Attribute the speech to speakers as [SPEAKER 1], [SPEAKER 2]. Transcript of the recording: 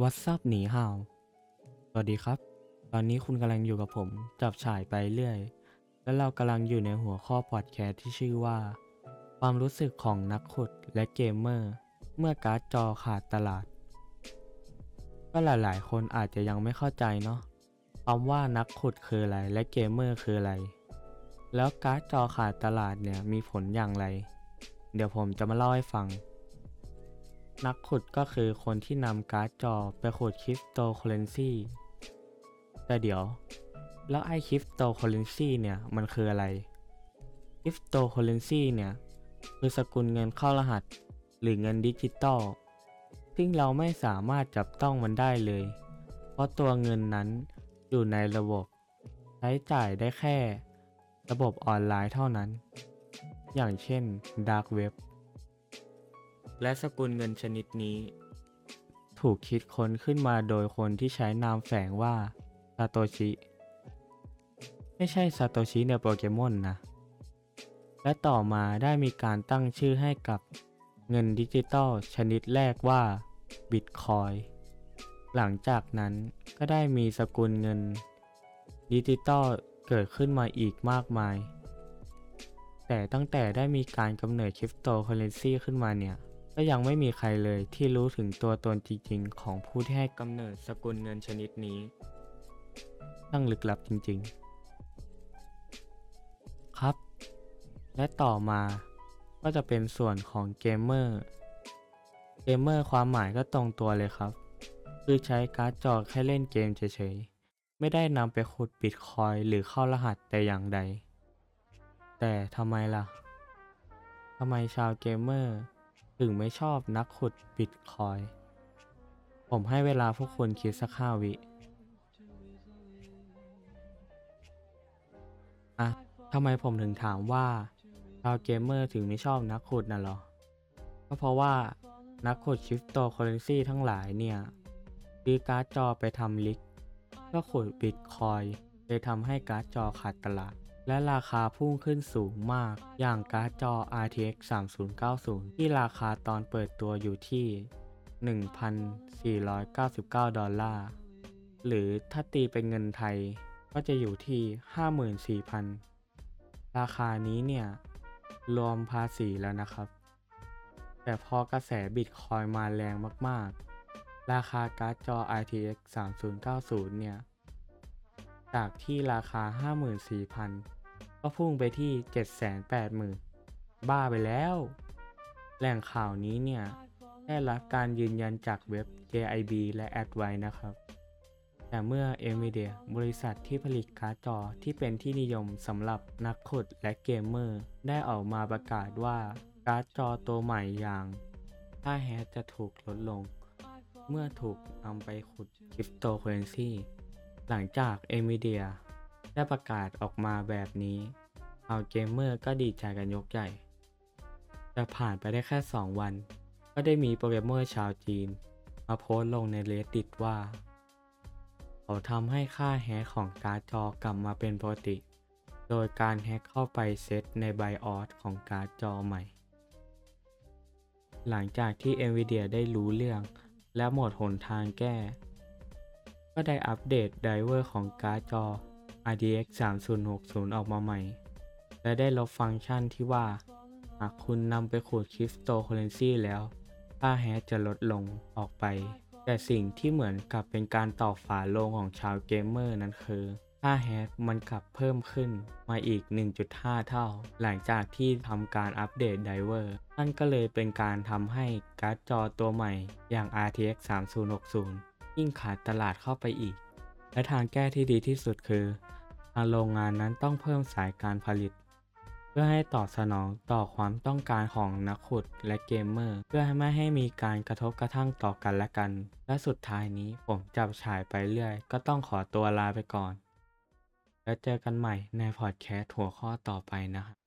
[SPEAKER 1] What's up 你好 สวัสดีครับ ตอนนี้คุณกำลังอยู่กับผม จับฉายไปเรื่อย และเรากำลังอยู่ในหัวข้อพอดแคสต์ที่ชื่อว่า ความรู้สึกของนักขุดและเกมเมอร์ เมื่อการ์ดจอขาดตลาด ก็หลายๆ คนอาจจะยังไม่เข้าใจเนาะคำว่านักขุดคืออะไรและเกมเมอร์คืออะไร แล้วการ์ดจอขาดตลาดเนี่ยมีผลอย่างไร เดี๋ยวผมจะมาเล่าให้ฟัง นักขุดก็คือคนที่นำการ์ดจอไปขุดคริปโตเคอเรนซีแต่เดี๋ยว แล้วไอ้คริปโตเคอเรนซีเนี่ยมันคืออะไรคริปโตเคอเรนซีเนี่ยคือสกุลเงินเข้ารหัส หรือเงินดิจิตอลซึ่งเราไม่สามารถจับต้องมันได้เลย เพราะตัวเงินนั้นอยู่ในระบบ ใช้จ่ายได้แค่ ระบบออนไลน์เท่านั้น อย่างเช่น Dark Web และสกุลเงินชนิดนี้ ถูกคิดค้นขึ้นมาโดยคนที่ใช้นามแฝงว่าซาโตชิ ไม่ใช่ซาโตชิในโปเกมอนนะ และต่อมาได้มีการตั้งชื่อให้กับเงินดิจิตอลชนิดแรกว่าบิตคอยหลังจากนั้นก็ได้มีสกุลเงินดิจิตอลเกิดขึ้นมาอีกมากมาย แต่ตั้งแต่ได้มีการกำเนิดคริปโตเคอเรนซีขึ้นมาเนี่ย ก็ยังไม่มีใครเลยที่รู้ถึงตัวตนจริงๆ ของผู้ที่ให้กำเนิดสกุลเงินชนิดนี้ช่างลึกลับจริงๆ ครับ และต่อมาก็จะเป็นส่วนของเกมเมอร์เกมเมอร์ความหมายก็ตรงตัวเลยครับ คือใช้การ์ดจอแค่เล่นเกมเฉยๆ ไม่ได้นำไปขุดบิตคอยน์หรือเข้ารหัสแต่อย่างใด แต่ทำไมล่ะทำไมชาวเกมเมอร์ ถึงไม่ชอบนักขุดบิตคอยน์ ผมให้เวลาพวกคุณคิดสักห้าวิอะทำไมผมถึงถามว่าชาวเกมเมอร์ถึงไม่ชอบนักขุดน่ะหรอ ก็เพราะว่านักขุดคริปโตเคอเรนซีทั้งหลายเนี่ยซื้อการ์ดจอไปทำ rig เพื่อขุดบิตคอยน์เลยทำให้การ์ดจอขาดตลาด และราคาพุ่งขึ้นสูงมาก อย่างการ์ดจอ RTX 3090 ที่ราคาตอนเปิดตัวอยู่ที่ 1,499 ดอลลาร์ หรือถ้าตีเป็นเงินไทยก็จะอยู่ที่ 54,000 ราคานี้เนี่ย รวมภาษีแล้วนะครับ แต่พอกระแสบิตคอยมาแรงมากๆ ราคาการ์ดจอ RTX 3090 เนี่ย จากที่ราคา 54,000 ก็พุ่งไปที่ 780,000 บ้าไปแล้ว แหล่งข่าวนี้เนี่ย ได้รับการยืนยันจากเว็บ JIB และ Advice นะครับ แต่เมื่อ NVIDIA บริษัทที่ผลิตการ์ดจอที่เป็นที่นิยมสำหรับนักขุดและเกมเมอร์ ได้ออกมาประกาศว่าการ์ดจอตัวใหม่อย่างค่า hash จะถูกลดลง เมื่อถูกนำไปขุดคริปโตเคอเรนซี หลังจาก NVIDIA ได้ประกาศออกมาแบบนี้ชาวเกมเมอร์ก็ดีใจกันยกใหญ่ แต่ผ่านไปได้แค่ 2 วัน ก็ได้มีโปรแกรมเมอร์ชาวจีน มาโพสต์ลงใน Reddit ว่า เขาทำให้ค่าแฮกของการ์ดจอกลับมาเป็นปกติ โดยการแฮกเข้าไปเซตใน BIOS ของการ์ดจอใหม่ หลังจากที่ NVIDIA ได้รู้เรื่องและหมดหนทางแก้ ก็ได้อัปเดต driver ของการ์ดจอ RTX 3060 ออกมาใหม่ และได้ลบฟังก์ชันที่ว่า หากคุณนำไปขุดคริปโตเคอเรนซีแล้ว ค่า hash จะลดลงออกไป แต่สิ่งที่เหมือนกับเป็นการตอกฝาโลงของชาวเกมเมอร์นั้นคือ ค่า hash มันกลับเพิ่มขึ้นมาอีก 1.5 เท่า หลังจากที่ทำการอัปเดต driver นั่นก็เลยเป็นการทำให้การ์ดจอตัวใหม่อย่าง RTX 3060 ยิ่งขาดตลาดเข้าไปอีก และทางแก้ที่ดีที่สุดคือทางโรงงานนั้นต้องเพิ่มสายการผลิต เพื่อให้ตอบสนองต่อความต้องการของนักขุดและเกมเมอร์ เพื่อให้ไม่ให้มีการกระทบกระทั่งต่อกันและกัน และสุดท้ายนี้ผมจับฉายไปเรื่อย ก็ต้องขอตัวลาไปก่อน แล้วเจอกันใหม่ในพอดแคสต์หัวข้อต่อไปนะครับ